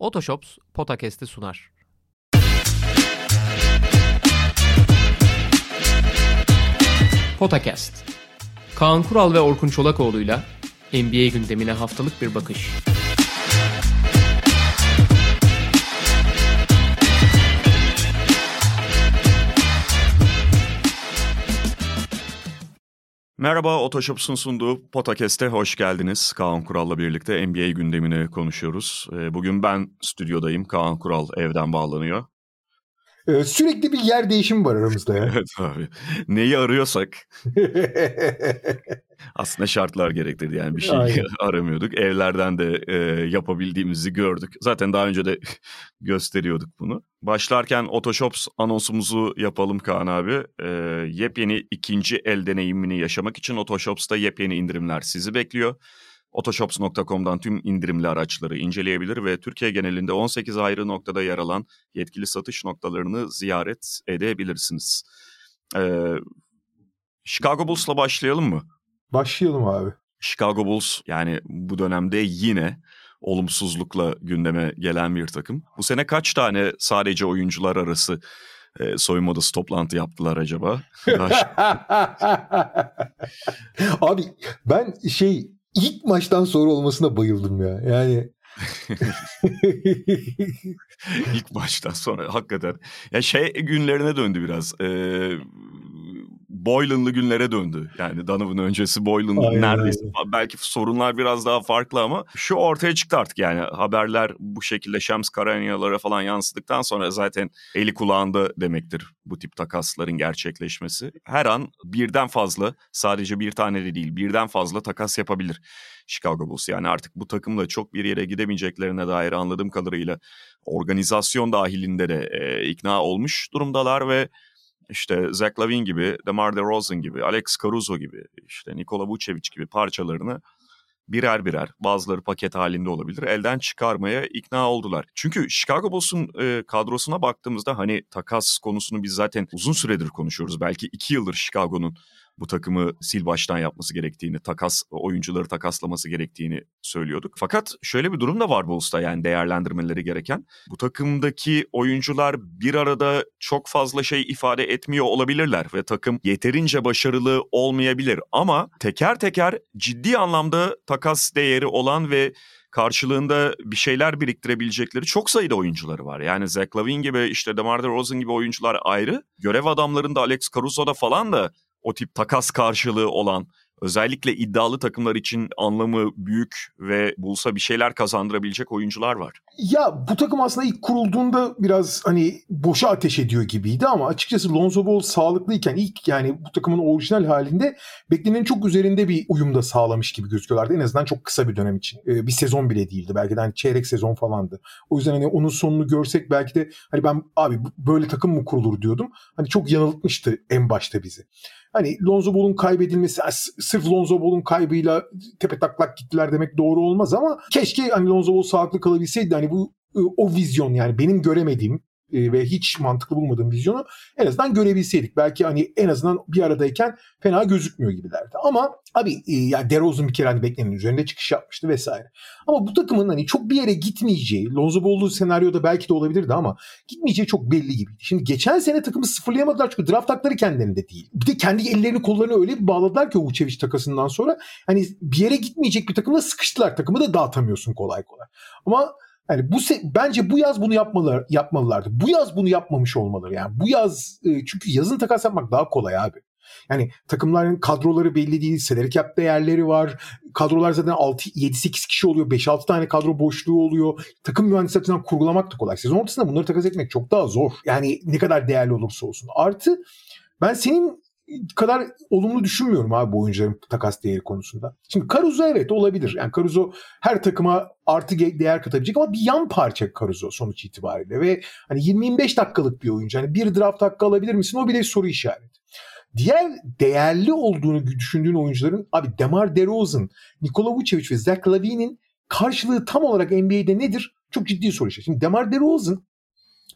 Otoshops Potakest'i sunar. Potakest. Kaan Kural ve Orkun Çolakoğlu'yla NBA gündemine haftalık bir bakış. Merhaba, Otoshops'un sunduğu Potakest'e hoş geldiniz. Kaan Kural'la birlikte NBA gündemini konuşuyoruz. Ee, bugün ben stüdyodayım, Kaan Kural evden bağlanıyor. Ee, sürekli bir yer değişimi var aramızda ya. evet abi. Neyi arıyorsak aslında şartlar gerektirdi yani bir şey Aynen. aramıyorduk. Evlerden de e, yapabildiğimizi gördük. Zaten daha önce de gösteriyorduk bunu. Başlarken Otoshops anonsumuzu yapalım Kaan abi. E, yepyeni ikinci el deneyimini yaşamak için Otoshops'ta yepyeni indirimler sizi bekliyor. Otoshops.com'dan tüm indirimli araçları inceleyebilir ve Türkiye genelinde 18 ayrı noktada yer alan yetkili satış noktalarını ziyaret edebilirsiniz. Ee, Chicago Bulls'la başlayalım mı? Başlayalım abi. Chicago Bulls yani bu dönemde yine olumsuzlukla gündeme gelen bir takım. Bu sene kaç tane sadece oyuncular arası e, soyunma odası toplantı yaptılar acaba? abi ben şey ilk maçtan sonra olmasına bayıldım ya. Yani İlk maçtan sonra hakikaten. Ya şey günlerine döndü biraz. Ee, Boylan'lı günlere döndü. Yani Donovan öncesi Boylan Aynen, neredeyse. Belki sorunlar biraz daha farklı ama şu ortaya çıktı artık yani. Haberler bu şekilde Shams Karanyalara falan yansıdıktan sonra zaten eli kulağında demektir bu tip takasların gerçekleşmesi. Her an birden fazla sadece bir tane de değil birden fazla takas yapabilir Chicago Bulls. Yani artık bu takımla çok bir yere gidemeyeceklerine dair anladığım kadarıyla organizasyon dahilinde de e, ikna olmuş durumdalar ve işte Zach Lavin gibi, DeMar DeRozan gibi, Alex Caruso gibi, işte Nikola Vucevic gibi parçalarını birer birer bazıları paket halinde olabilir elden çıkarmaya ikna oldular. Çünkü Chicago Bulls'un e, kadrosuna baktığımızda hani takas konusunu biz zaten uzun süredir konuşuyoruz. Belki iki yıldır Chicago'nun bu takımı sil baştan yapması gerektiğini, takas oyuncuları takaslaması gerektiğini söylüyorduk. Fakat şöyle bir durum da var Bulls'ta yani değerlendirmeleri gereken. Bu takımdaki oyuncular bir arada çok fazla şey ifade etmiyor olabilirler ve takım yeterince başarılı olmayabilir ama teker teker ciddi anlamda takas değeri olan ve karşılığında bir şeyler biriktirebilecekleri çok sayıda oyuncuları var. Yani Zach Lavin gibi işte DeMar DeRozan gibi oyuncular ayrı. Görev adamlarında Alex Caruso'da falan da o tip takas karşılığı olan özellikle iddialı takımlar için anlamı büyük ve bulsa bir şeyler kazandırabilecek oyuncular var. Ya bu takım aslında ilk kurulduğunda biraz hani boşa ateş ediyor gibiydi ama açıkçası Lonzo Ball sağlıklıyken ilk yani bu takımın orijinal halinde beklenenin çok üzerinde bir uyumda sağlamış gibi gözüküyorlardı. En azından çok kısa bir dönem için. Ee, bir sezon bile değildi. Belki de hani çeyrek sezon falandı. O yüzden hani onun sonunu görsek belki de hani ben abi böyle takım mı kurulur diyordum. Hani çok yanıltmıştı en başta bizi. Hani Lonzo Ball'un kaybedilmesi sırf Lonzo Ball'un kaybıyla tepe taklak gittiler demek doğru olmaz ama keşke hani Lonzo Ball sağlıklı kalabilseydi hani bu o vizyon yani benim göremediğim ve hiç mantıklı bulmadığım vizyonu en azından görebilseydik. Belki hani en azından bir aradayken fena gözükmüyor gibilerdi. Ama abi yani DeRozan bir kere hani beklenenin üzerinde çıkış yapmıştı vesaire. Ama bu takımın hani çok bir yere gitmeyeceği, Lonzo Ball'lu senaryoda belki de olabilirdi ama gitmeyeceği çok belli gibiydi. Şimdi geçen sene takımı sıfırlayamadılar çünkü draft hakları kendilerinde değil. Bir de kendi ellerini kollarını öyle bir bağladılar ki Vucevic takasından sonra hani bir yere gitmeyecek bir takımla sıkıştılar. Takımı da dağıtamıyorsun kolay kolay. Ama yani bu bence bu yaz bunu yapmalılar yapmalılardı. Bu yaz bunu yapmamış olmaları yani. Bu yaz e, çünkü yazın takas yapmak daha kolay abi. Yani takımların kadroları belli değil. Salary cap değerleri var. Kadrolar zaten 6 7 8 kişi oluyor. 5-6 tane kadro boşluğu oluyor. Takım mühendisi açısından kurgulamak da kolay. Sezon ortasında bunları takas etmek çok daha zor. Yani ne kadar değerli olursa olsun. Artı ben senin kadar olumlu düşünmüyorum abi bu oyuncuların takas değeri konusunda. Şimdi Caruso evet olabilir. Yani Caruso her takıma artı değer katabilecek ama bir yan parça Caruso sonuç itibariyle ve hani 20-25 dakikalık bir oyuncu. Hani bir draft hakkı alabilir misin? O bile soru işareti. Diğer değerli olduğunu düşündüğün oyuncuların abi Demar DeRozan, Nikola Vucevic ve Zach Lavin'in karşılığı tam olarak NBA'de nedir? Çok ciddi soru işareti. Şimdi Demar DeRozan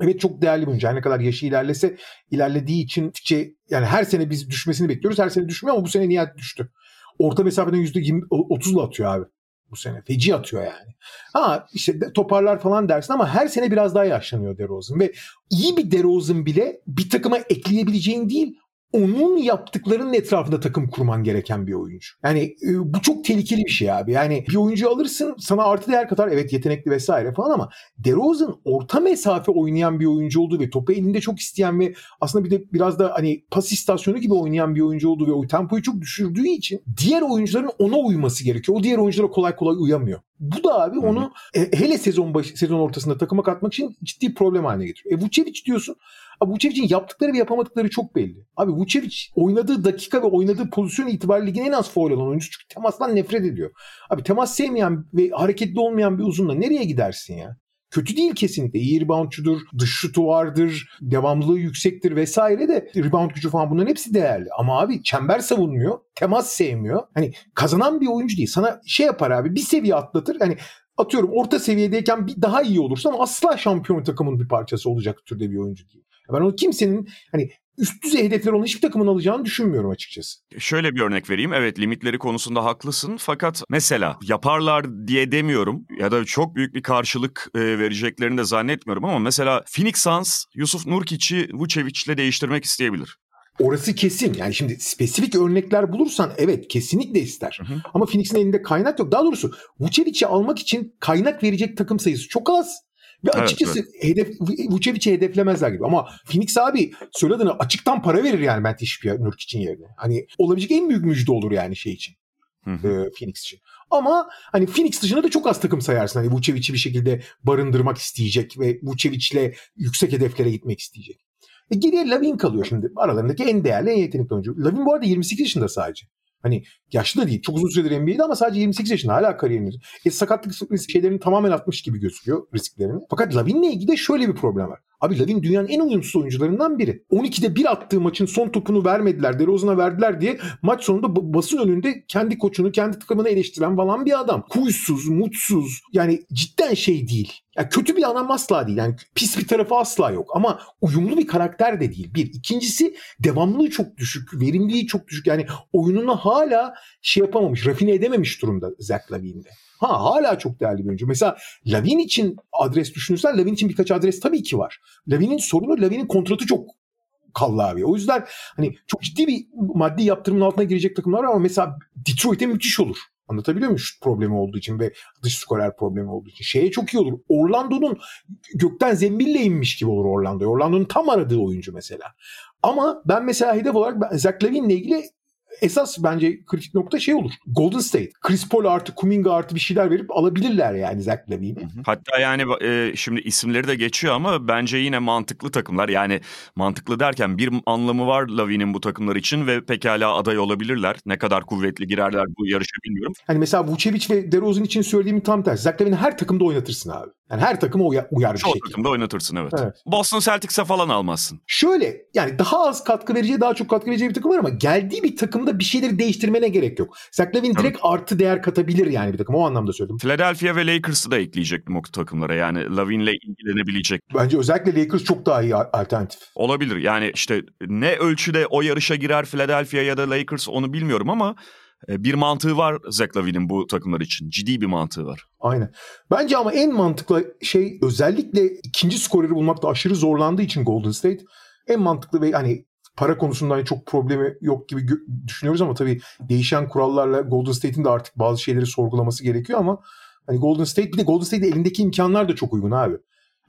Evet çok değerli bir oyuncu. Ne kadar yaşı ilerlese ilerlediği için şey, yani her sene biz düşmesini bekliyoruz. Her sene düşmüyor ama bu sene nihayet düştü. Orta mesafeden %20 30'la atıyor abi. bu sene. Feci atıyor yani. Ha işte toparlar falan dersin ama her sene biraz daha yaşlanıyor DeRozan ve iyi bir DeRozan bile bir takıma ekleyebileceğin değil onun yaptıklarının etrafında takım kurman gereken bir oyuncu. Yani e, bu çok tehlikeli bir şey abi. Yani bir oyuncu alırsın sana artı değer katar. Evet yetenekli vesaire falan ama DeRozan orta mesafe oynayan bir oyuncu olduğu ve topu elinde çok isteyen ve aslında bir de biraz da hani pas istasyonu gibi oynayan bir oyuncu olduğu ve o tempoyu çok düşürdüğü için diğer oyuncuların ona uyması gerekiyor. O diğer oyunculara kolay kolay uyamıyor. Bu da abi onu e, hele sezon başı, sezon ortasında takıma katmak için ciddi problem haline getiriyor. E Vucevic diyorsun. Abi Vucevic'in yaptıkları ve yapamadıkları çok belli. Abi Vucevic oynadığı dakika ve oynadığı pozisyon itibariyle ligin en az foul olan oyuncu. Çünkü temastan nefret ediyor. Abi temas sevmeyen ve hareketli olmayan bir uzunla nereye gidersin ya? Kötü değil kesinlikle. İyi reboundçudur, dış şutu vardır, devamlılığı yüksektir vesaire de rebound gücü falan bunların hepsi değerli. Ama abi çember savunmuyor, temas sevmiyor. Hani kazanan bir oyuncu değil. Sana şey yapar abi bir seviye atlatır. Hani atıyorum orta seviyedeyken bir daha iyi olursa ama asla şampiyon takımın bir parçası olacak türde bir oyuncu değil. Ben onu kimsenin hani üst düzey hedefler olan hiçbir takımın alacağını düşünmüyorum açıkçası. Şöyle bir örnek vereyim. Evet limitleri konusunda haklısın. Fakat mesela yaparlar diye demiyorum ya da çok büyük bir karşılık e, vereceklerini de zannetmiyorum ama mesela Phoenix Suns Yusuf Nurkic'i Vucevic'le değiştirmek isteyebilir. Orası kesin. Yani şimdi spesifik örnekler bulursan evet kesinlikle ister. Hı hı. Ama Phoenix'in elinde kaynak yok. Daha doğrusu Vucevic'i almak için kaynak verecek takım sayısı çok az. Ve açıkçası evet, hedef Vucevic'i hedeflemezler gibi. Ama Phoenix abi söylediğini açıktan para verir yani Matt Ishbia Nurk için yerine. Hani olabilecek en büyük müjde olur yani şey için. Hı hı. E, Phoenix için. Ama hani Phoenix dışında da çok az takım sayarsın. Hani Vucevic'i bir şekilde barındırmak isteyecek ve Vucevic'le yüksek hedeflere gitmek isteyecek. E geriye Lavin kalıyor şimdi. Aralarındaki en değerli, en yetenekli oyuncu. Lavin bu arada 28 yaşında sadece. Hani yaşlı da değil. Çok uzun süredir NBA'de ama sadece 28 yaşında hala kariyerini. E, sakatlık şeylerini tamamen atmış gibi gözüküyor risklerini. Fakat Lavin'le ilgili de şöyle bir problem var. Abi Lavin dünyanın en uyumsuz oyuncularından biri. 12'de bir attığı maçın son topunu vermediler, DeRozan'a verdiler diye maç sonunda basın önünde kendi koçunu, kendi takımını eleştiren falan bir adam. Kuysuz, mutsuz. Yani cidden şey değil. Yani kötü bir adam asla değil. Yani pis bir tarafı asla yok. Ama uyumlu bir karakter de değil. Bir. İkincisi devamlılığı çok düşük. Verimliliği çok düşük. Yani oyununu hala şey yapamamış, rafine edememiş durumda Zach Lavin'de. Ha hala çok değerli bir oyuncu. Mesela Lavin için adres düşünürsen Lavin için birkaç adres tabii ki var. Lavin'in sorunu Lavin'in kontratı çok kallı abi. O yüzden hani çok ciddi bir maddi yaptırımın altına girecek takımlar var ama mesela Detroit'e müthiş olur. Anlatabiliyor muyum? Şut problemi olduğu için ve dış skorer problemi olduğu için. Şeye çok iyi olur. Orlando'nun gökten zembille inmiş gibi olur Orlando. Orlando'nun tam aradığı oyuncu mesela. Ama ben mesela hedef olarak ben Zach Lavin'le ilgili esas bence kritik nokta şey olur. Golden State. Chris Paul artı Kuminga artı bir şeyler verip alabilirler yani Zach Lavin'i. Hatta yani e, şimdi isimleri de geçiyor ama bence yine mantıklı takımlar. Yani mantıklı derken bir anlamı var Lavin'in bu takımlar için ve pekala aday olabilirler. Ne kadar kuvvetli girerler bu yarışa bilmiyorum. Hani mesela Vucevic ve DeRozan için söylediğim tam tersi. Zach Lavin'i her takımda oynatırsın abi. Yani her takıma uyar, uyar bir Çoğu şekilde. takımda oynatırsın evet. evet. Boston Celtics'e falan almazsın. Şöyle yani daha az katkı vereceği daha çok katkı vereceği bir takım var ama geldiği bir takımda bir şeyleri değiştirmene gerek yok. Zach Lavin direkt artı değer katabilir yani bir takım o anlamda söyledim. Philadelphia ve Lakers'ı da ekleyecektim o takımlara yani Lavin'le ilgilenebilecek. Bence özellikle Lakers çok daha iyi alternatif. Olabilir yani işte ne ölçüde o yarışa girer Philadelphia ya da Lakers onu bilmiyorum ama bir mantığı var Zach Lavin'in bu takımlar için. Ciddi bir mantığı var. Aynen. Bence ama en mantıklı şey özellikle ikinci skoreri bulmakta aşırı zorlandığı için Golden State en mantıklı ve hani para konusundan çok problemi yok gibi düşünüyoruz ama tabii değişen kurallarla Golden State'in de artık bazı şeyleri sorgulaması gerekiyor ama hani Golden State bir de Golden State'in elindeki imkanlar da çok uygun abi.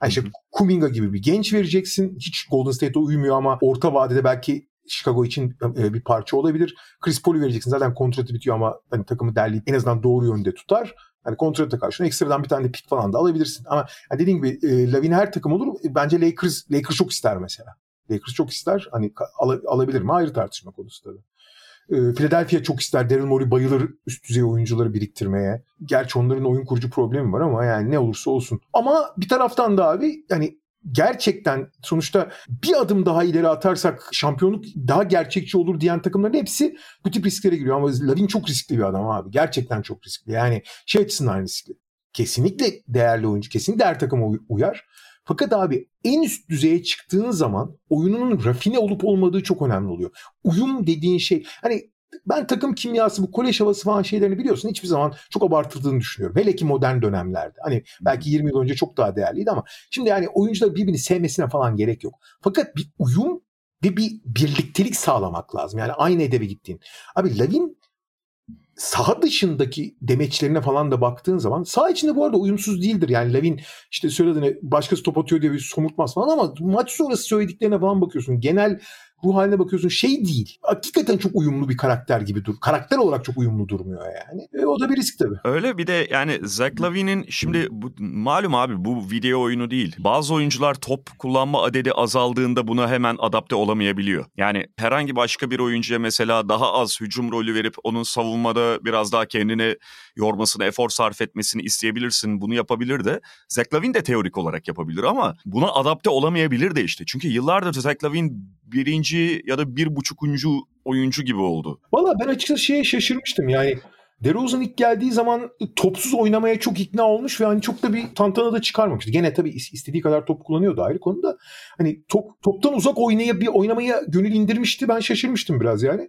Yani işte Kuminga gibi bir genç vereceksin. Hiç Golden State'e uymuyor ama orta vadede belki Chicago için e, bir parça olabilir. Chris Paul'u vereceksin. Zaten kontratı bitiyor ama hani takımı derleyip en azından doğru yönde tutar. Hani kontrata karşına ekstradan bir tane de pick falan da alabilirsin. Ama yani dediğim gibi e, Lavin her takım olur. E, bence Lakers Lakers çok ister mesela. Lakers çok ister. Hani al, alabilir mi? Ayrı tartışma konusu tabii. E, Philadelphia çok ister. Daryl Morey bayılır üst düzey oyuncuları biriktirmeye. Gerçi onların oyun kurucu problemi var ama yani ne olursa olsun. Ama bir taraftan da abi yani gerçekten sonuçta bir adım daha ileri atarsak şampiyonluk daha gerçekçi olur diyen takımların hepsi bu tip risklere giriyor. Ama Lavin çok riskli bir adam abi. Gerçekten çok riskli. Yani şey açısından riskli. Kesinlikle değerli oyuncu. Kesinlikle her takıma uyar. Fakat abi en üst düzeye çıktığın zaman oyununun rafine olup olmadığı çok önemli oluyor. Uyum dediğin şey hani ben takım kimyası bu kolej havası falan şeylerini biliyorsun hiçbir zaman çok abartıldığını düşünüyorum. Hele ki modern dönemlerde. Hani belki 20 yıl önce çok daha değerliydi ama şimdi yani oyuncular birbirini sevmesine falan gerek yok. Fakat bir uyum ve bir birliktelik sağlamak lazım. Yani aynı edebe gittiğin. Abi Lavin saha dışındaki demeçlerine falan da baktığın zaman saha içinde bu arada uyumsuz değildir. Yani Lavin işte söylediğine başkası top atıyor diye bir somurtmaz falan ama maç sonrası söylediklerine falan bakıyorsun. Genel ruh haline bakıyorsun şey değil. Hakikaten çok uyumlu bir karakter gibi dur. Karakter olarak çok uyumlu durmuyor yani. E, o da bir risk tabii. Öyle bir de yani Zach Lavin'in şimdi bu, malum abi bu video oyunu değil. Bazı oyuncular top kullanma adedi azaldığında buna hemen adapte olamayabiliyor. Yani herhangi başka bir oyuncuya mesela daha az hücum rolü verip onun savunmada biraz daha kendini yormasını, efor sarf etmesini isteyebilirsin. Bunu yapabilir de. Zach Lavin de teorik olarak yapabilir ama buna adapte olamayabilir de işte. Çünkü yıllardır Zach Lavin birinci ya da bir buçukuncu oyuncu gibi oldu. Valla ben açıkçası şeye şaşırmıştım yani. DeRozan ilk geldiği zaman topsuz oynamaya çok ikna olmuş ve hani çok da bir tantana da çıkarmamıştı. Gene tabii istediği kadar top kullanıyordu ayrı konuda. Hani top, toptan uzak oynaya bir oynamaya gönül indirmişti. Ben şaşırmıştım biraz yani.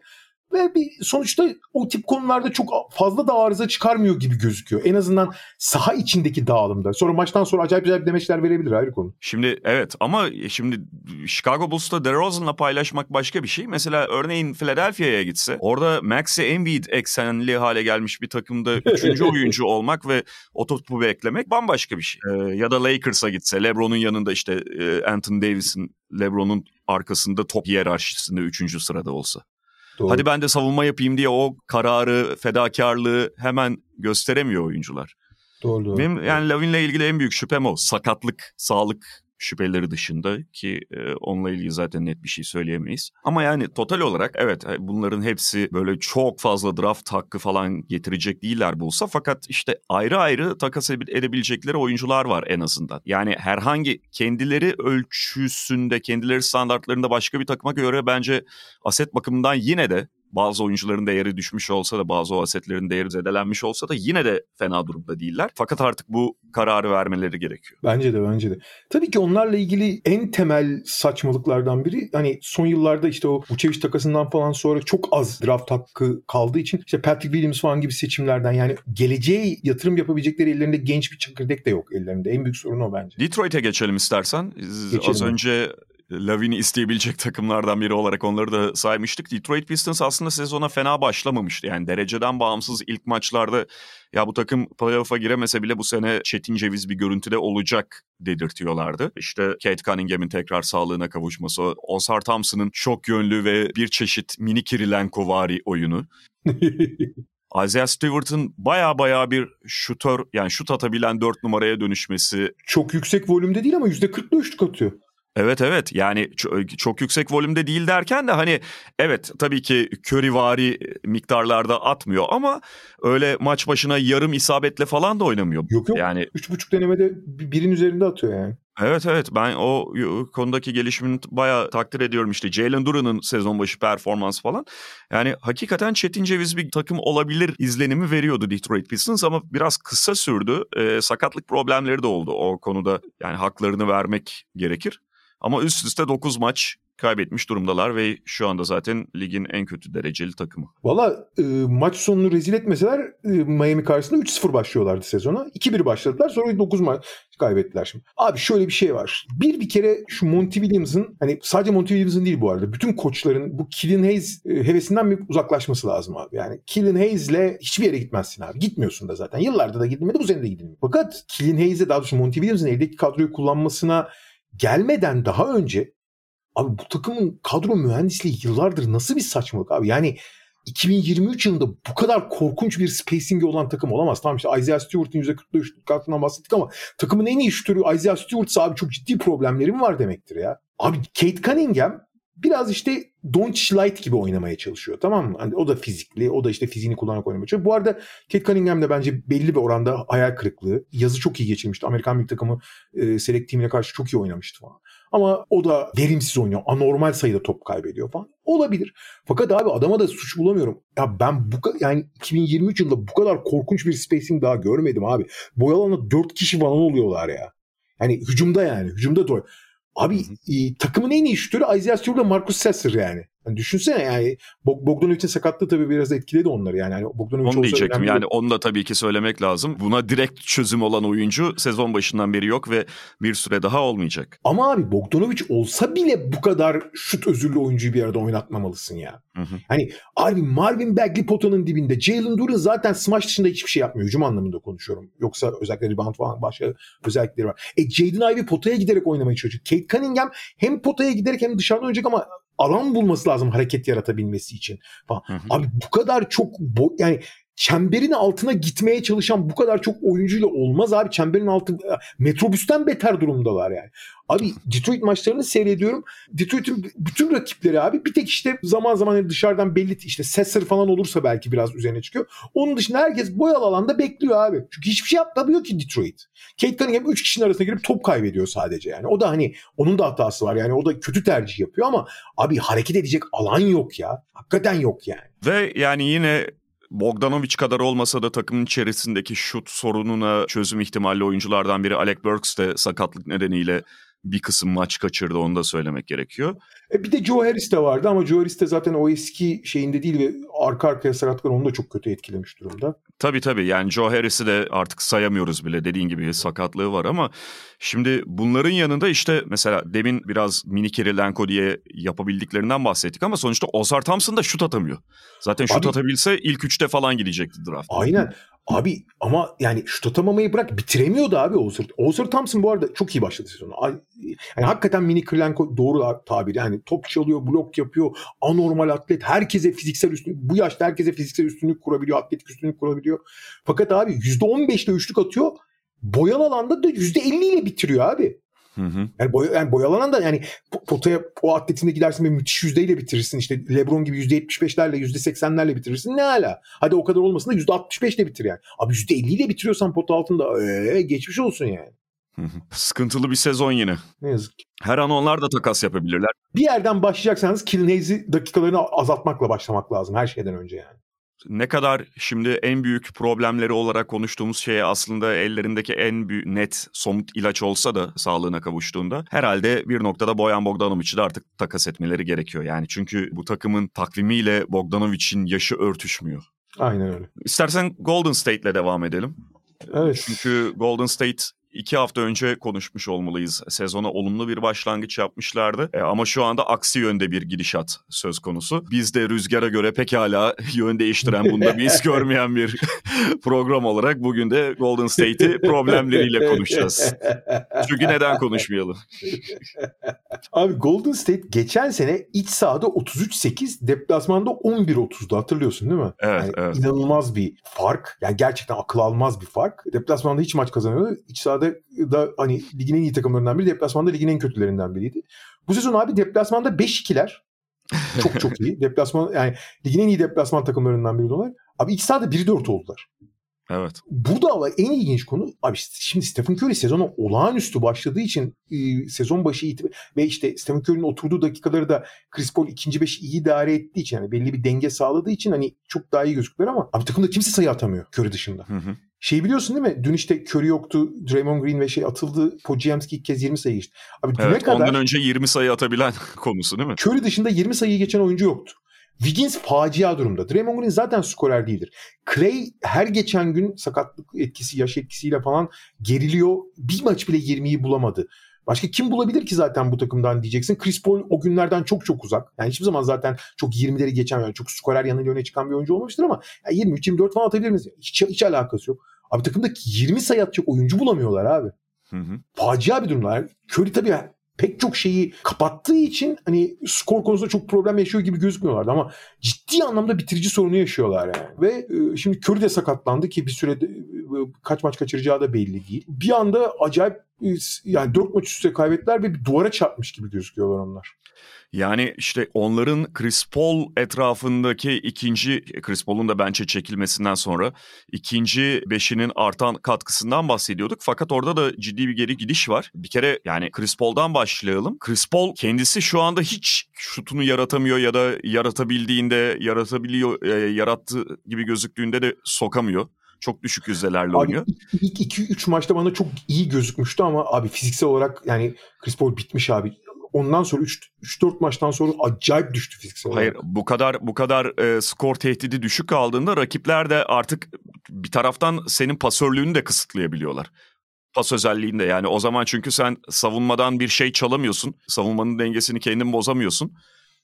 Ve bir sonuçta o tip konularda çok fazla da arıza çıkarmıyor gibi gözüküyor. En azından saha içindeki dağılımda. Sonra maçtan sonra acayip acayip demeçler verebilir ayrı konu. Şimdi evet ama şimdi Chicago Bulls'ta DeRozan'la paylaşmak başka bir şey. Mesela örneğin Philadelphia'ya gitse orada Maxi Embiid eksenli hale gelmiş bir takımda üçüncü oyuncu olmak ve o topu beklemek bambaşka bir şey. Ee, ya da Lakers'a gitse LeBron'un yanında işte Anthony Davis'in LeBron'un arkasında top hiyerarşisinde üçüncü sırada olsa. Doğru. Hadi ben de savunma yapayım diye o kararı, fedakarlığı hemen gösteremiyor oyuncular. Doğru, doğru. Benim yani Lavin'le ilgili en büyük şüphem o. Sakatlık, sağlık şüpheleri dışında ki e, onunla ilgili zaten net bir şey söyleyemeyiz. Ama yani total olarak evet e, bunların hepsi böyle çok fazla draft hakkı falan getirecek değiller bulsa fakat işte ayrı ayrı takas edebilecekleri oyuncular var en azından. Yani herhangi kendileri ölçüsünde, kendileri standartlarında başka bir takıma göre bence aset bakımından yine de bazı oyuncuların değeri düşmüş olsa da bazı o asetlerin değeri zedelenmiş olsa da yine de fena durumda değiller. Fakat artık bu kararı vermeleri gerekiyor. Bence de bence de. Tabii ki onlarla ilgili en temel saçmalıklardan biri hani son yıllarda işte o Vucevic takasından falan sonra çok az draft hakkı kaldığı için işte Patrick Williams falan gibi seçimlerden yani geleceğe yatırım yapabilecekleri ellerinde genç bir çekirdek de yok ellerinde. En büyük sorun o bence. Detroit'e geçelim istersen. Geçelim. Az önce Lavin'i isteyebilecek takımlardan biri olarak onları da saymıştık. Detroit Pistons aslında sezona fena başlamamıştı. Yani dereceden bağımsız ilk maçlarda ya bu takım playoff'a giremese bile bu sene çetin ceviz bir görüntüde olacak dedirtiyorlardı. İşte Kate Cunningham'in tekrar sağlığına kavuşması, Osar Thompson'ın çok yönlü ve bir çeşit mini Kirilenko-vari oyunu. Isaiah Stewart'ın baya baya bir şutör yani şut atabilen dört numaraya dönüşmesi. Çok yüksek volümde değil ama %40'la üçlük atıyor. Evet evet yani çok yüksek volümde değil derken de hani evet tabii ki Curry'vari miktarlarda atmıyor ama öyle maç başına yarım isabetle falan da oynamıyor. Yok yok yani 3.5 denemede birin üzerinde atıyor yani. Evet evet ben o konudaki gelişimini bayağı takdir ediyorum işte Jalen Duran'ın sezon başı performans falan. Yani hakikaten çetin ceviz bir takım olabilir izlenimi veriyordu Detroit Pistons ama biraz kısa sürdü. Ee, sakatlık problemleri de oldu o konuda yani haklarını vermek gerekir. Ama üst üste 9 maç kaybetmiş durumdalar ve şu anda zaten ligin en kötü dereceli takımı. Valla e, maç sonunu rezil etmeseler e, Miami karşısında 3-0 başlıyorlardı sezona. 2-1 başladılar sonra 9 maç kaybettiler şimdi. Abi şöyle bir şey var. Bir bir kere şu Monty Williams'ın hani sadece Monty Williams'ın değil bu arada. Bütün koçların bu Killian Hayes e, hevesinden bir uzaklaşması lazım abi. Yani Killian Hayes'le hiçbir yere gitmezsin abi. Gitmiyorsun da zaten. Yıllarda da gidilmedi bu sene de gidilmedi. Fakat Killian Hayes'e daha doğrusu Monty Williams'ın eldeki kadroyu kullanmasına gelmeden daha önce abi bu takımın kadro mühendisliği yıllardır nasıl bir saçmalık abi? Yani 2023 yılında bu kadar korkunç bir spacing'i olan takım olamaz. Tamam işte Isaiah Stewart'ın %43 şutlarından bahsettik ama takımın en iyi şutörü Isaiah Stewart abi çok ciddi problemlerim var demektir ya. Abi Kate Cunningham biraz işte Doncic Light gibi oynamaya çalışıyor tamam mı? Hani o da fizikli, o da işte fiziğini kullanarak oynamaya çalışıyor. Bu arada Kate Cunningham da bence belli bir oranda hayal kırıklığı. Yazı çok iyi geçirmişti. Amerikan bir takımı e, Select Team'ine karşı çok iyi oynamıştı falan. Ama o da verimsiz oynuyor. Anormal sayıda top kaybediyor falan. Olabilir. Fakat abi adama da suç bulamıyorum. Ya ben bu yani 2023 yılında bu kadar korkunç bir spacing daha görmedim abi. Boyalan'a 4 kişi falan oluyorlar ya. Yani hücumda yani. Hücumda doğru. Abi e, takımın en iyi şutörü Isaiah Stewart Marcus Sasser yani. Hani düşünsene yani Bogdanovic'in sakatlığı tabii biraz etkiledi onları yani. yani Bogdanovic onu diyecektim yani onu da tabii ki söylemek lazım. Buna direkt çözüm olan oyuncu sezon başından beri yok ve bir süre daha olmayacak. Ama abi Bogdanovic olsa bile bu kadar şut özürlü oyuncuyu bir arada oynatmamalısın ya. Hı hı. Hani abi Marvin Bagley potanın dibinde. Jalen Duren zaten smash dışında hiçbir şey yapmıyor. Hücum anlamında konuşuyorum. Yoksa özellikle rebound falan başka özellikleri var. E Jaden Ivey potaya giderek oynamaya çalışıyor. Kate Cunningham hem potaya giderek hem dışarıdan oynayacak ama alan bulması lazım hareket yaratabilmesi için. Falan. Hı hı. Abi bu kadar çok bo- yani çemberin altına gitmeye çalışan bu kadar çok oyuncuyla olmaz abi. Çemberin altı metrobüsten beter durumdalar yani. Abi Detroit maçlarını seyrediyorum. Detroit'in bütün rakipleri abi bir tek işte zaman zaman hani dışarıdan belli işte Sesser falan olursa belki biraz üzerine çıkıyor. Onun dışında herkes boyalı alanda bekliyor abi. Çünkü hiçbir şey yapamıyor ki Detroit. Kate Cunningham 3 kişinin arasına girip top kaybediyor sadece yani. O da hani onun da hatası var yani. O da kötü tercih yapıyor ama abi hareket edecek alan yok ya. Hakikaten yok yani. Ve yani yine Bogdanovic kadar olmasa da takımın içerisindeki şut sorununa çözüm ihtimalli oyunculardan biri Alec Burks de sakatlık nedeniyle bir kısım maç kaçırdı onu da söylemek gerekiyor. E bir de Joe Harris de vardı ama Joe Harris de zaten o eski şeyinde değil ve arka arkaya sakatlıklar onu da çok kötü etkilemiş durumda. Tabii tabii yani Joe Harris'i de artık sayamıyoruz bile dediğin gibi sakatlığı var ama şimdi bunların yanında işte mesela demin biraz mini Kirilenko diye yapabildiklerinden bahsettik ama sonuçta Ozar Thompson da şut atamıyor. Zaten şut Abi, atabilse ilk üçte falan gidecekti draft. Aynen. Abi ama yani şut atamamayı bırak bitiremiyordu abi Ozer. Ozer Thompson bu arada çok iyi başladı sezonu. Yani hakikaten mini Kirilenko doğru tabir. Yani top çalıyor, blok yapıyor, anormal atlet. Herkese fiziksel üstünlük, bu yaşta herkese fiziksel üstünlük kurabiliyor, atletik üstünlük kurabiliyor. Fakat abi %15'le üçlük atıyor. Boyalı alanda da %50 ile bitiriyor abi. Hı hı. Yani, boy, yani boyalanan da yani potaya o atletinde gidersin ve müthiş yüzdeyle bitirirsin. İşte Lebron gibi yüzde 75'lerle %80'lerle bitirirsin. Ne hala? Hadi o kadar olmasın da yüzde 65 ile bitir yani. Abi yüzde 50 ile bitiriyorsan pot altında ee, geçmiş olsun yani. Sıkıntılı bir sezon yine. Ne yazık ki. Her an onlar da takas yapabilirler. Bir yerden başlayacaksanız Hayes'i dakikalarını azaltmakla başlamak lazım her şeyden önce yani ne kadar şimdi en büyük problemleri olarak konuştuğumuz şey aslında ellerindeki en büyük, net somut ilaç olsa da sağlığına kavuştuğunda herhalde bir noktada Boyan Bogdanovic'i de artık takas etmeleri gerekiyor. Yani çünkü bu takımın takvimiyle Bogdanovic'in yaşı örtüşmüyor. Aynen öyle. İstersen Golden State'le devam edelim. Evet. Çünkü Golden State iki hafta önce konuşmuş olmalıyız. Sezona olumlu bir başlangıç yapmışlardı. E, ama şu anda aksi yönde bir gidişat söz konusu. Biz de rüzgara göre pekala yön değiştiren bunda bir iz görmeyen bir program olarak bugün de Golden State'i problemleriyle konuşacağız. Çünkü neden konuşmayalım? Abi Golden State geçen sene iç sahada 33-8, deplasmanda 11-30'du hatırlıyorsun değil mi? Evet, yani evet. İnanılmaz bir fark. Yani gerçekten akıl almaz bir fark. Deplasmanda hiç maç kazanıyordu. İç sahada da hani ligin en iyi takımlarından biri. Deplasmanda ligin en kötülerinden biriydi. Bu sezon abi deplasmanda 5-2'ler. çok çok iyi. Deplasman yani ligin en iyi deplasman takımlarından biri onlar. Abi iki sahada 1-4 oldular. Evet. Burada ama en ilginç konu abi şimdi Stephen Curry sezonu olağanüstü başladığı için e, sezon başı itib- ve işte Stephen Curry'nin oturduğu dakikaları da Chris Paul ikinci beş iyi idare ettiği için yani belli bir denge sağladığı için hani çok daha iyi gözüküyorlar ama abi takımda kimse sayı atamıyor Curry dışında. Hı hı. Şey biliyorsun değil mi? Dün işte Curry yoktu. Draymond Green ve şey atıldı. Podziemski ilk kez 20 sayı geçti. Abi evet, kadar ondan önce 20 sayı atabilen konusu değil mi? Curry dışında 20 sayıyı geçen oyuncu yoktu. Wiggins facia durumda. Draymond Green zaten skorer değildir. Clay her geçen gün sakatlık etkisi, yaş etkisiyle falan geriliyor. Bir maç bile 20'yi bulamadı. Başka kim bulabilir ki zaten bu takımdan diyeceksin. Chris Paul o günlerden çok çok uzak. Yani hiçbir zaman zaten çok 20'leri geçen yani çok skorer yanıyla öne çıkan bir oyuncu olmamıştır ama yani 23-24 falan atabilir miyiz? Hiç, hiç alakası yok. Abi takımda 20 sayı atacak oyuncu bulamıyorlar abi. Hı hı. Facia bir durumlar. Curry tabii pek çok şeyi kapattığı için hani skor konusunda çok problem yaşıyor gibi gözükmüyorlardı ama ciddi anlamda bitirici sorunu yaşıyorlar yani. Ve e, şimdi Curry de sakatlandı ki bir sürede e, kaç maç kaçıracağı da belli değil. Bir anda acayip yani dört maç üstte kaybettiler ve bir duvara çarpmış gibi gözüküyorlar onlar. Yani işte onların Chris Paul etrafındaki ikinci, Chris Paul'un da bence çekilmesinden sonra ikinci beşinin artan katkısından bahsediyorduk. Fakat orada da ciddi bir geri gidiş var. Bir kere yani Chris Paul'dan başlayalım. Chris Paul kendisi şu anda hiç şutunu yaratamıyor ya da yaratabildiğinde yaratabiliyor, e, yarattığı gibi gözüktüğünde de sokamıyor. Çok düşük yüzdelerle abi, oynuyor. İlk 2-3 maçta bana çok iyi gözükmüştü ama abi fiziksel olarak yani Chris Paul bitmiş abi ondan sonra 3-4 maçtan sonra acayip düştü fiziksel Hayır bu kadar bu kadar e, skor tehdidi düşük kaldığında rakipler de artık bir taraftan senin pasörlüğünü de kısıtlayabiliyorlar. Pas özelliğinde yani o zaman çünkü sen savunmadan bir şey çalamıyorsun. Savunmanın dengesini kendin bozamıyorsun.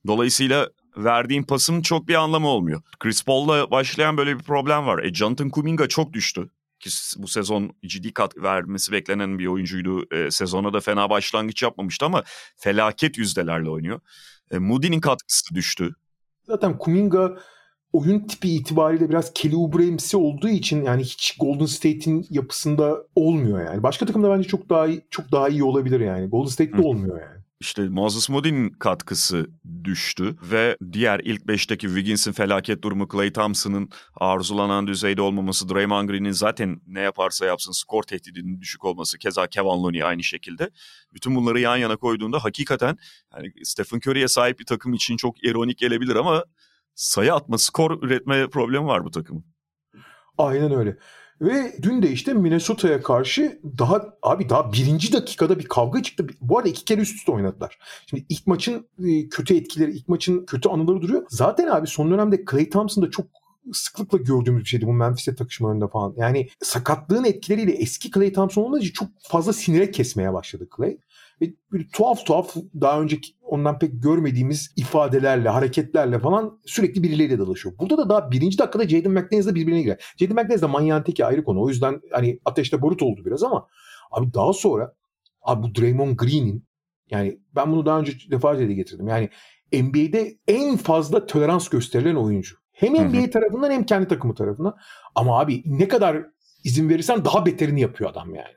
Dolayısıyla verdiğin pasın çok bir anlamı olmuyor. Chris Paul'la başlayan böyle bir problem var. E, Jonathan Kuminga çok düştü ki bu sezon ciddi kat vermesi beklenen bir oyuncuydu. E, sezona da fena başlangıç yapmamıştı ama felaket yüzdelerle oynuyor. E, Moody'nin katkısı düştü. Zaten Kuminga oyun tipi itibariyle biraz Kelly Oubre'msi olduğu için yani hiç Golden State'in yapısında olmuyor yani. Başka takımda bence çok daha iyi, çok daha iyi olabilir yani. Golden State'de olmuyor yani. İşte Moses Moody'nin katkısı düştü ve diğer ilk beşteki Wiggins'in felaket durumu, Clay Thompson'ın arzulanan düzeyde olmaması, Draymond Green'in zaten ne yaparsa yapsın skor tehdidinin düşük olması, keza Kevin Looney aynı şekilde. Bütün bunları yan yana koyduğunda hakikaten yani Stephen Curry'e sahip bir takım için çok ironik gelebilir ama sayı atma, skor üretme problemi var bu takımın. Aynen öyle. Ve dün de işte Minnesota'ya karşı daha abi daha birinci dakikada bir kavga çıktı. Bu arada iki kere üst üste oynadılar. Şimdi ilk maçın e, kötü etkileri, ilk maçın kötü anıları duruyor. Zaten abi son dönemde Clay Thompson da çok sıklıkla gördüğümüz bir şeydi bu Memphis'e takışmalarında falan. Yani sakatlığın etkileriyle eski Clay Thompson olunca çok fazla sinire kesmeye başladı Clay. Ve böyle tuhaf tuhaf daha önceki ondan pek görmediğimiz ifadelerle, hareketlerle falan sürekli birileriyle dalaşıyor. Burada da daha birinci dakikada Jaden McDaniels da birbirine girer. Jaden McDaniels de manyağın teki ayrı konu. O yüzden hani ateşte barut oldu biraz ama abi daha sonra abi bu Draymond Green'in yani ben bunu daha önce defalarca dile getirdim. Yani NBA'de en fazla tolerans gösterilen oyuncu. Hem NBA hı hı. tarafından hem kendi takımı tarafından. Ama abi ne kadar izin verirsen daha beterini yapıyor adam yani.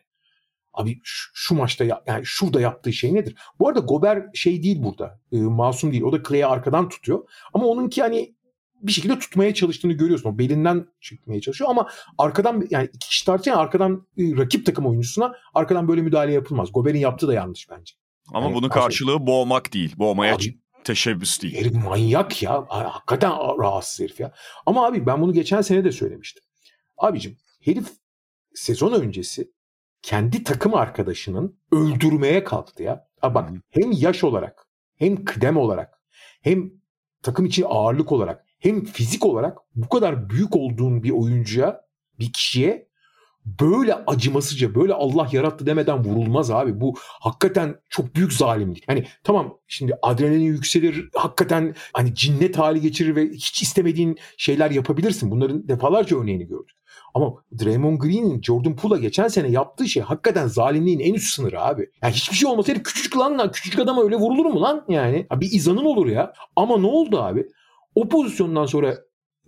Abi şu, şu maçta ya, yani şurada yaptığı şey nedir? Bu arada Gober şey değil burada. E, masum değil. O da Clay'i arkadan tutuyor. Ama onunki hani bir şekilde tutmaya çalıştığını görüyorsun. O belinden çıkmaya çalışıyor ama arkadan yani iki kişi tartışırken arkadan e, rakip takım oyuncusuna arkadan böyle müdahale yapılmaz. Gober'in yaptığı da yanlış bence. Ama yani, bunun karşılığı aslında, boğmak değil. Boğmaya abi, teşebbüs değil. Herif manyak ya. Hakikaten rahatsız herif ya. Ama abi ben bunu geçen sene de söylemiştim. Abicim herif sezon öncesi kendi takım arkadaşının öldürmeye kalktı ya. Ha bak hem yaş olarak hem kıdem olarak hem takım için ağırlık olarak hem fizik olarak bu kadar büyük olduğun bir oyuncuya bir kişiye böyle acımasızca böyle Allah yarattı demeden vurulmaz abi. Bu hakikaten çok büyük zalimlik. Yani tamam şimdi adrenalin yükselir hakikaten hani cinnet hali geçirir ve hiç istemediğin şeyler yapabilirsin. Bunların defalarca örneğini gördük. Ama Draymond Green'in Jordan Poole'a geçen sene yaptığı şey hakikaten zalimliğin en üst sınırı abi. Yani hiçbir şey olmasaydı küçücük lan lan küçücük adama öyle vurulur mu lan yani? Ya bir izanın olur ya. Ama ne oldu abi? O pozisyondan sonra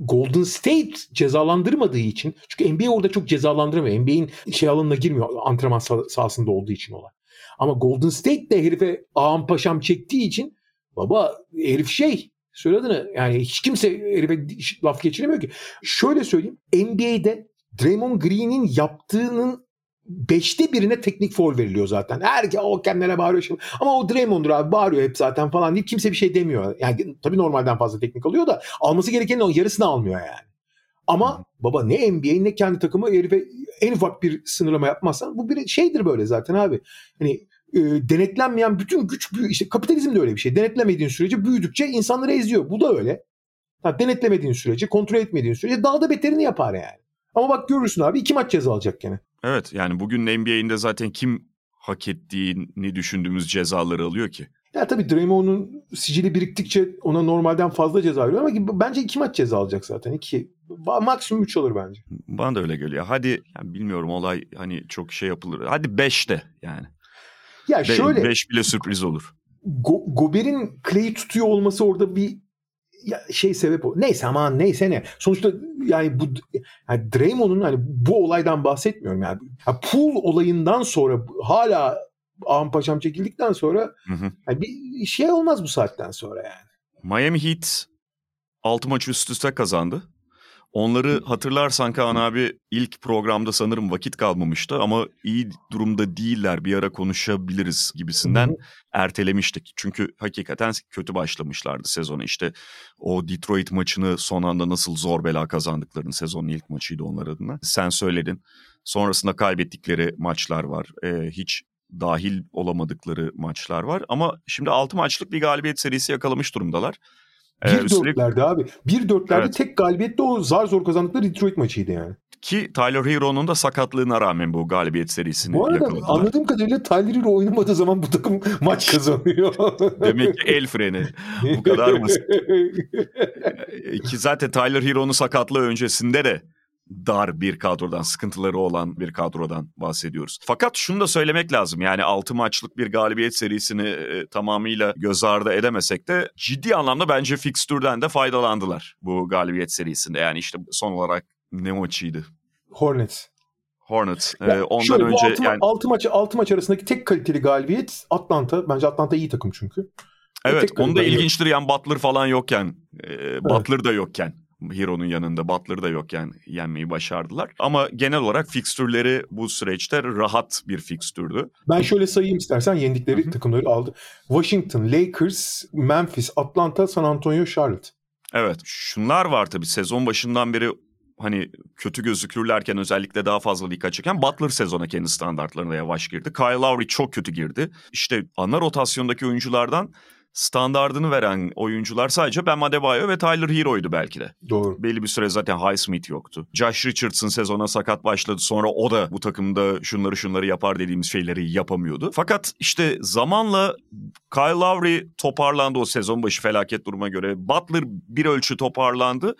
Golden State cezalandırmadığı için çünkü NBA orada çok cezalandırmıyor. NBA'in şey alanına girmiyor antrenman sahasında olduğu için olan. Ama Golden State de herife ağam paşam çektiği için baba herif şey söylediğini yani hiç kimse herife laf geçiremiyor ki. Şöyle söyleyeyim NBA'de Draymond Green'in yaptığının beşte birine teknik foul veriliyor zaten. Her o kendine bağırıyor şimdi. Ama o Draymond'dur abi bağırıyor hep zaten falan deyip kimse bir şey demiyor. Yani tabii normalden fazla teknik alıyor da alması gerekenin o yarısını almıyor yani. Ama baba ne NBA ne kendi takımı herife en ufak bir sınırlama yapmazsan bu bir şeydir böyle zaten abi. Hani e, denetlenmeyen bütün güç büyü işte kapitalizm de öyle bir şey. Denetlemediğin sürece büyüdükçe insanları eziyor. Bu da öyle. Ha, denetlemediğin sürece, kontrol etmediğin sürece daha da beterini yapar yani. Ama bak görürsün abi iki maç ceza alacak gene. Evet yani bugün NBA'inde zaten kim hak ettiğini düşündüğümüz cezaları alıyor ki? Ya tabii Draymond'un sicili biriktikçe ona normalden fazla ceza veriyor ama bence iki maç ceza alacak zaten. İki, maksimum üç olur bence. Bana da öyle geliyor. Hadi yani bilmiyorum olay hani çok şey yapılır. Hadi beş de yani. Ya şöyle. Beş bile sürpriz olur. Go, Gober'in Clay'i tutuyor olması orada bir ya şey sebep o. Neyse aman neyse ne. Sonuçta yani bu yani Draymond'un hani bu olaydan bahsetmiyorum yani. yani pool olayından sonra hala Ağam Paşam çekildikten sonra hı hı. Yani bir şey olmaz bu saatten sonra yani. Miami Heat 6 maç üst üste kazandı. Onları hatırlarsan Kaan abi ilk programda sanırım vakit kalmamıştı ama iyi durumda değiller bir ara konuşabiliriz gibisinden ertelemiştik. Çünkü hakikaten kötü başlamışlardı sezonu. İşte o Detroit maçını son anda nasıl zor bela kazandıklarını sezonun ilk maçıydı onlar adına. Sen söyledin. Sonrasında kaybettikleri maçlar var. Ee, hiç dahil olamadıkları maçlar var. Ama şimdi 6 maçlık bir galibiyet serisi yakalamış durumdalar. Ee, bir üstelik... dörtlerde abi. Bir dörtlerde evet. tek galibiyet de o zar zor kazandıkları Detroit maçıydı yani. Ki Tyler Hero'nun da sakatlığına rağmen bu galibiyet serisini Bu arada yakaladılar. anladığım kadarıyla Tyler Hero oynamadığı zaman bu takım maç kazanıyor. Demek ki el freni. Bu kadar basit. ki zaten Tyler Hero'nun sakatlığı öncesinde de dar bir kadrodan, sıkıntıları olan bir kadrodan bahsediyoruz. Fakat şunu da söylemek lazım. Yani 6 maçlık bir galibiyet serisini e, tamamıyla göz ardı edemesek de ciddi anlamda bence fikstürden de faydalandılar bu galibiyet serisinde. Yani işte son olarak ne maçıydı? Hornets. Hornets. ee, ondan şöyle, önce altı, yani 6 maç 6 maç arasındaki tek kaliteli galibiyet Atlanta. Bence Atlanta iyi takım çünkü. Evet, onu da ilginçtir yani Butler falan yokken, e, evet. Butler da yokken Hero'nun yanında Butler da yokken yenmeyi başardılar. Ama genel olarak fikstürleri bu süreçte rahat bir fikstürdü. Ben şöyle sayayım istersen yendikleri Hı-hı. takımları aldı. Washington, Lakers, Memphis, Atlanta, San Antonio, Charlotte. Evet şunlar var tabii sezon başından beri hani kötü gözükürlerken özellikle daha fazla dikkat çeken Butler sezona kendi standartlarına yavaş girdi. Kyle Lowry çok kötü girdi. İşte ana rotasyondaki oyunculardan standardını veren oyuncular sadece Ben Adebayo ve Tyler Hero'ydu belki de. Doğru. Belli bir süre zaten Highsmith yoktu. Josh Richardson sezona sakat başladı. Sonra o da bu takımda şunları şunları yapar dediğimiz şeyleri yapamıyordu. Fakat işte zamanla Kyle Lowry toparlandı o sezon başı felaket duruma göre. Butler bir ölçü toparlandı.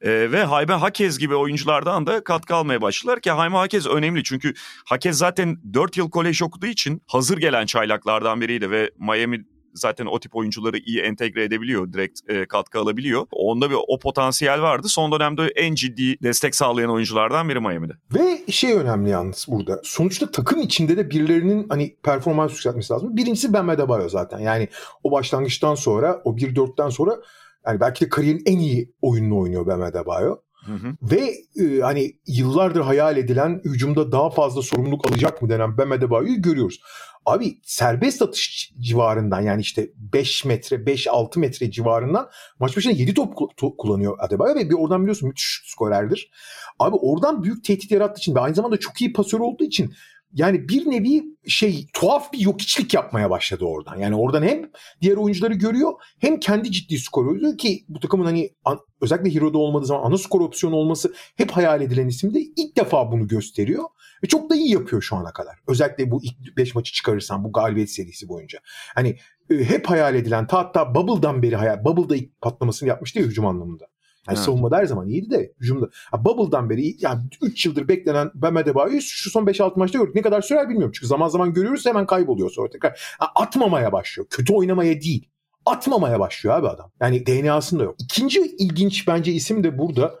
Ee, ve Haybe Hakez gibi oyunculardan da katkı almaya başladılar ki Haybe Hakez önemli çünkü Hakez zaten 4 yıl kolej okuduğu için hazır gelen çaylaklardan biriydi ve Miami zaten o tip oyuncuları iyi entegre edebiliyor, direkt e, katkı alabiliyor. Onda bir o potansiyel vardı. Son dönemde en ciddi destek sağlayan oyunculardan biri Miami'de. Ve şey önemli yalnız burada. Sonuçta takım içinde de birilerinin hani performans yükseltmesi lazım. Birincisi Ben Adebayo zaten. Yani o başlangıçtan sonra, o 1-4'ten sonra yani belki de kariyerin en iyi oyununu oynuyor Ben Adebayo. Hı hı. Ve e, hani yıllardır hayal edilen hücumda daha fazla sorumluluk alacak mı denen Bam Adebayo'yu görüyoruz. Abi serbest atış civarından yani işte 5 metre 5-6 metre civarından maç başına 7 top kullanıyor Adebayo ve bir oradan biliyorsun müthiş skorerdir. Abi oradan büyük tehdit yarattığı için ve aynı zamanda çok iyi pasör olduğu için yani bir nevi şey tuhaf bir yok içlik yapmaya başladı oradan. Yani oradan hem diğer oyuncuları görüyor hem kendi ciddi skor oluyor ki bu takımın hani özellikle Hero'da olmadığı zaman ana skor opsiyonu olması hep hayal edilen isimde ilk defa bunu gösteriyor. Ve çok da iyi yapıyor şu ana kadar. Özellikle bu ilk 5 maçı çıkarırsan bu galibiyet serisi boyunca. Hani e, hep hayal edilen ta hatta Bubble'dan beri hayal, Bubble'da ilk patlamasını yapmıştı ya hücum anlamında. Yani evet. savunmada her zaman iyiydi de hücumda. Bubble'dan beri yani 3 yıldır beklenen Bam Adebayo'yu şu son 5-6 maçta gördük. Ne kadar sürer bilmiyorum. Çünkü zaman zaman görüyoruz hemen kayboluyor sonra tekrar. Ha, atmamaya başlıyor. Kötü oynamaya değil. Atmamaya başlıyor abi adam. Yani DNA'sında yok. İkinci ilginç bence isim de burada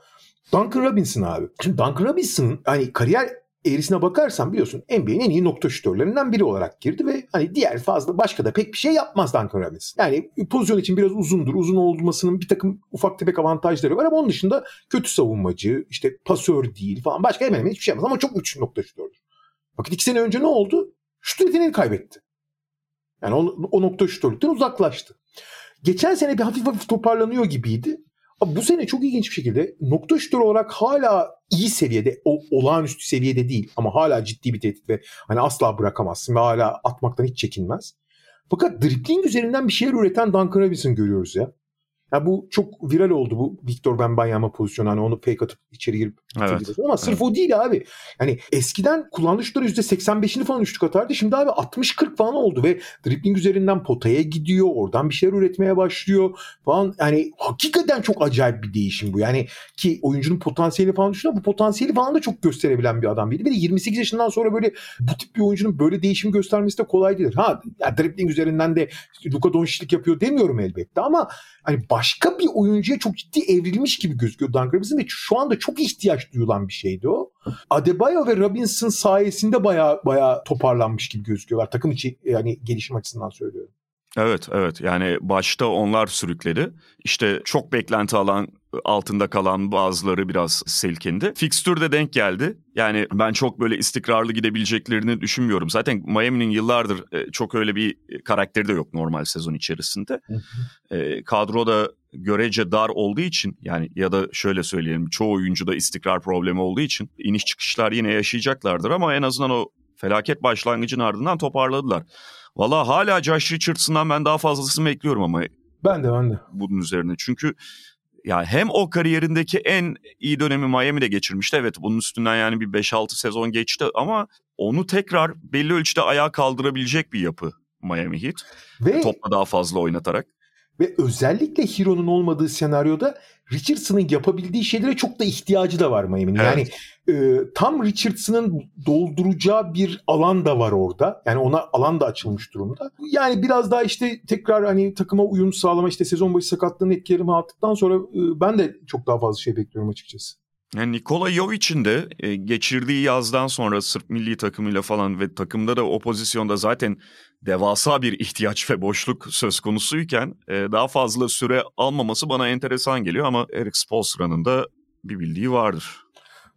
Duncan Robinson abi. Şimdi Duncan Robinson'ın hani kariyer eğrisine bakarsan biliyorsun NBA'nin en iyi nokta şütörlerinden biri olarak girdi ve hani diğer fazla başka da pek bir şey yapmaz Duncan Robinson. Yani pozisyon için biraz uzundur. Uzun olmasının bir takım ufak tefek avantajları var ama onun dışında kötü savunmacı, işte pasör değil falan. Başka hemen hemen hiçbir şey yapmaz ama çok güçlü nokta şütördür. Fakat iki sene önce ne oldu? Şut yeteneğini kaybetti. Yani o, o nokta şütörlükten uzaklaştı. Geçen sene bir hafif hafif toparlanıyor gibiydi. Bu sene çok ilginç bir şekilde nokta şutör olarak hala iyi seviyede, o olağanüstü seviyede değil ama hala ciddi bir tehdit ve hani asla bırakamazsın ve hala atmaktan hiç çekinmez. Fakat dribbling üzerinden bir şeyler üreten Duncan Robinson görüyoruz ya. Ya bu çok viral oldu bu Victor Wembanyama pozisyonu. Hani onu fake atıp içeri girip evet. ama sırf evet. o değil abi. Yani eskiden kullandığı şutları %85'ini falan üçlük atardı. Şimdi abi 60-40 falan oldu ve dribbling üzerinden potaya gidiyor. Oradan bir şeyler üretmeye başlıyor falan. Yani hakikaten çok acayip bir değişim bu. Yani ki oyuncunun potansiyeli falan düşünüyor. Bu potansiyeli falan da çok gösterebilen bir adam Bir de 28 yaşından sonra böyle bu tip bir oyuncunun böyle değişim göstermesi de kolay değil. Ha ya dribbling üzerinden de Luka Doncic'lik yapıyor demiyorum elbette ama hani başka bir oyuncuya çok ciddi evrilmiş gibi gözüküyor Duncan Robinson ve şu anda çok ihtiyaç duyulan bir şeydi o. Adebayo ve Robinson sayesinde baya baya toparlanmış gibi gözüküyorlar. Takım içi yani gelişim açısından söylüyorum. Evet evet yani başta onlar sürükledi. İşte çok beklenti alan altında kalan bazıları biraz silkindi. Fixture de denk geldi. Yani ben çok böyle istikrarlı gidebileceklerini düşünmüyorum. Zaten Miami'nin yıllardır e, çok öyle bir karakteri de yok normal sezon içerisinde. E, kadro da görece dar olduğu için yani ya da şöyle söyleyelim çoğu oyuncuda istikrar problemi olduğu için iniş çıkışlar yine yaşayacaklardır ama en azından o felaket başlangıcın ardından toparladılar. Valla hala Josh Richardson'dan ben daha fazlasını bekliyorum ama Ben de ben de. bunun üzerine. Çünkü ya hem o kariyerindeki en iyi dönemi Miami'de geçirmişti. Evet bunun üstünden yani bir 5-6 sezon geçti ama onu tekrar belli ölçüde ayağa kaldırabilecek bir yapı Miami Heat. Ve Topla daha fazla oynatarak. Ve özellikle Hiro'nun olmadığı senaryoda Richardson'ın yapabildiği şeylere çok da ihtiyacı da var Miami'nin. Evet. Yani e, tam Richardson'ın dolduracağı bir alan da var orada. Yani ona alan da açılmış durumda. Yani biraz daha işte tekrar hani takıma uyum sağlama işte sezon başı sakatlığının etkilerini attıktan sonra e, ben de çok daha fazla şey bekliyorum açıkçası. Yani Nikola Jovic'in de e, geçirdiği yazdan sonra Sırp milli takımıyla falan ve takımda da o pozisyonda zaten devasa bir ihtiyaç ve boşluk söz konusuyken e, daha fazla süre almaması bana enteresan geliyor ama Eric Spoelstra'nın da bir bildiği vardır.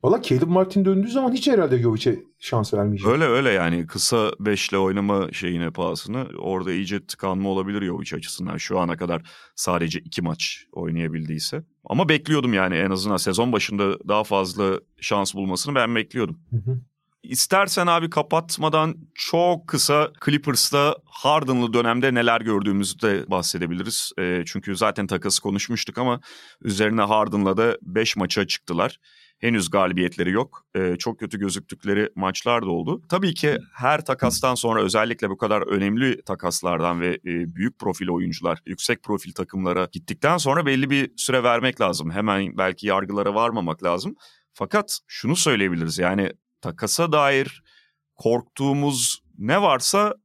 Valla Caleb Martin döndüğü zaman hiç herhalde Jovic'e şans vermeyecek. Öyle öyle yani kısa beşle oynama şeyine pahasına orada iyice tıkanma olabilir Jovic açısından şu ana kadar sadece iki maç oynayabildiyse. Ama bekliyordum yani en azından sezon başında daha fazla şans bulmasını ben bekliyordum. Hı hı. İstersen abi kapatmadan çok kısa Clippers'ta Harden'lı dönemde neler gördüğümüzü de bahsedebiliriz. E, çünkü zaten takası konuşmuştuk ama üzerine Harden'la da 5 maça çıktılar. Henüz galibiyetleri yok. E, çok kötü gözüktükleri maçlar da oldu. Tabii ki her takastan sonra özellikle bu kadar önemli takaslardan ve e, büyük profil oyuncular, yüksek profil takımlara gittikten sonra belli bir süre vermek lazım. Hemen belki yargılara varmamak lazım. Fakat şunu söyleyebiliriz yani takasa dair korktuğumuz ne varsa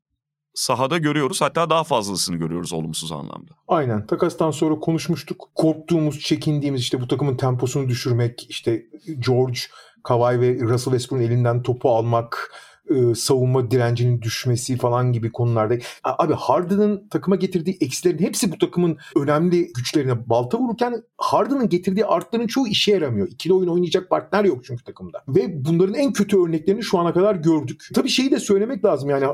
sahada görüyoruz. Hatta daha fazlasını görüyoruz olumsuz anlamda. Aynen. Takastan sonra konuşmuştuk. Korktuğumuz, çekindiğimiz işte bu takımın temposunu düşürmek, işte George, Kawhi ve Russell Westbrook'un elinden topu almak, e, savunma direncinin düşmesi falan gibi konularda. Abi Harden'ın takıma getirdiği eksilerin hepsi bu takımın önemli güçlerine balta vururken Harden'ın getirdiği artların çoğu işe yaramıyor. İkili oyun oynayacak partner yok çünkü takımda. Ve bunların en kötü örneklerini şu ana kadar gördük. Tabii şeyi de söylemek lazım yani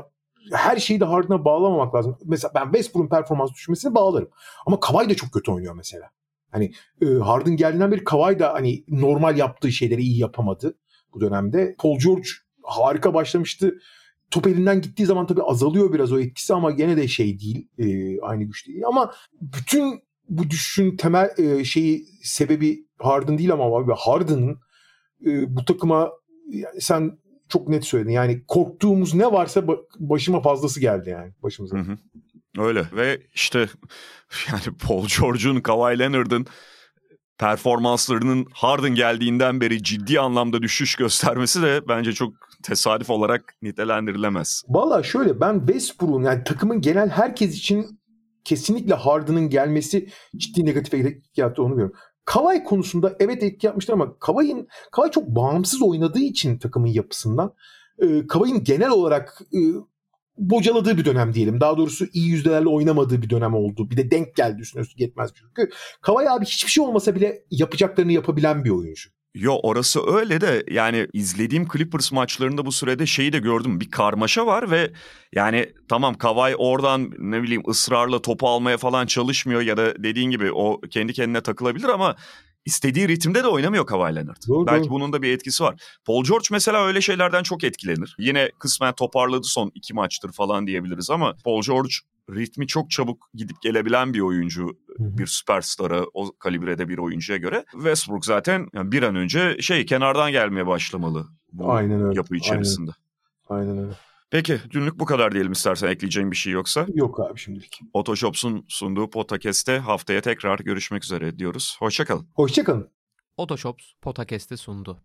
her şeyi de Harden'a bağlamamak lazım. Mesela ben Westbrook'un performans düşmesine bağlarım. Ama Kawhi da çok kötü oynuyor mesela. Hani e, Harden geldiğinden beri Kawhi da hani normal yaptığı şeyleri iyi yapamadı bu dönemde. Paul George harika başlamıştı. Top elinden gittiği zaman tabii azalıyor biraz o etkisi ama gene de şey değil. e, aynı güç değil. Ama bütün bu düşüşün temel e, şeyi sebebi Harden değil ama abi Harden'ın e, bu takıma yani sen çok net söyledin. Yani korktuğumuz ne varsa ba- başıma fazlası geldi yani başımıza. Hı hı. Öyle ve işte yani Paul George'un, Kawhi Leonard'ın performanslarının Harden geldiğinden beri ciddi anlamda düşüş göstermesi de bence çok tesadüf olarak nitelendirilemez. Valla şöyle ben Westbrook'un yani takımın genel herkes için kesinlikle Harden'ın gelmesi ciddi negatif etki yaptı onu biliyorum. Kawhi konusunda evet etki yapmıştır ama Kawhi'nin Kawhi çok bağımsız oynadığı için takımın yapısından e, Kawhi'nin genel olarak e, bocaladığı bir dönem diyelim. Daha doğrusu iyi yüzdelerle oynamadığı bir dönem oldu. Bir de denk geldi üstüne üstü yetmez çünkü. Kawhi abi hiçbir şey olmasa bile yapacaklarını yapabilen bir oyuncu. Yo orası öyle de yani izlediğim Clippers maçlarında bu sürede şeyi de gördüm. Bir karmaşa var ve yani tamam Kawhi oradan ne bileyim ısrarla topu almaya falan çalışmıyor ya da dediğin gibi o kendi kendine takılabilir ama istediği ritimde de oynamıyor Kawhi Leonard. Doğru, Belki doğru. bunun da bir etkisi var. Paul George mesela öyle şeylerden çok etkilenir. Yine kısmen toparladı son iki maçtır falan diyebiliriz ama Paul George ritmi çok çabuk gidip gelebilen bir oyuncu bir süperstara o kalibrede bir oyuncuya göre Westbrook zaten yani bir an önce şey kenardan gelmeye başlamalı bu Aynen öyle. yapı içerisinde. Aynen öyle. Peki dünlük bu kadar diyelim istersen ekleyeceğim bir şey yoksa. Yok abi şimdilik. Otoshops'un sunduğu podcast'te haftaya tekrar görüşmek üzere diyoruz. Hoşçakalın. Hoşçakalın. Otoshops Potakest'i sundu.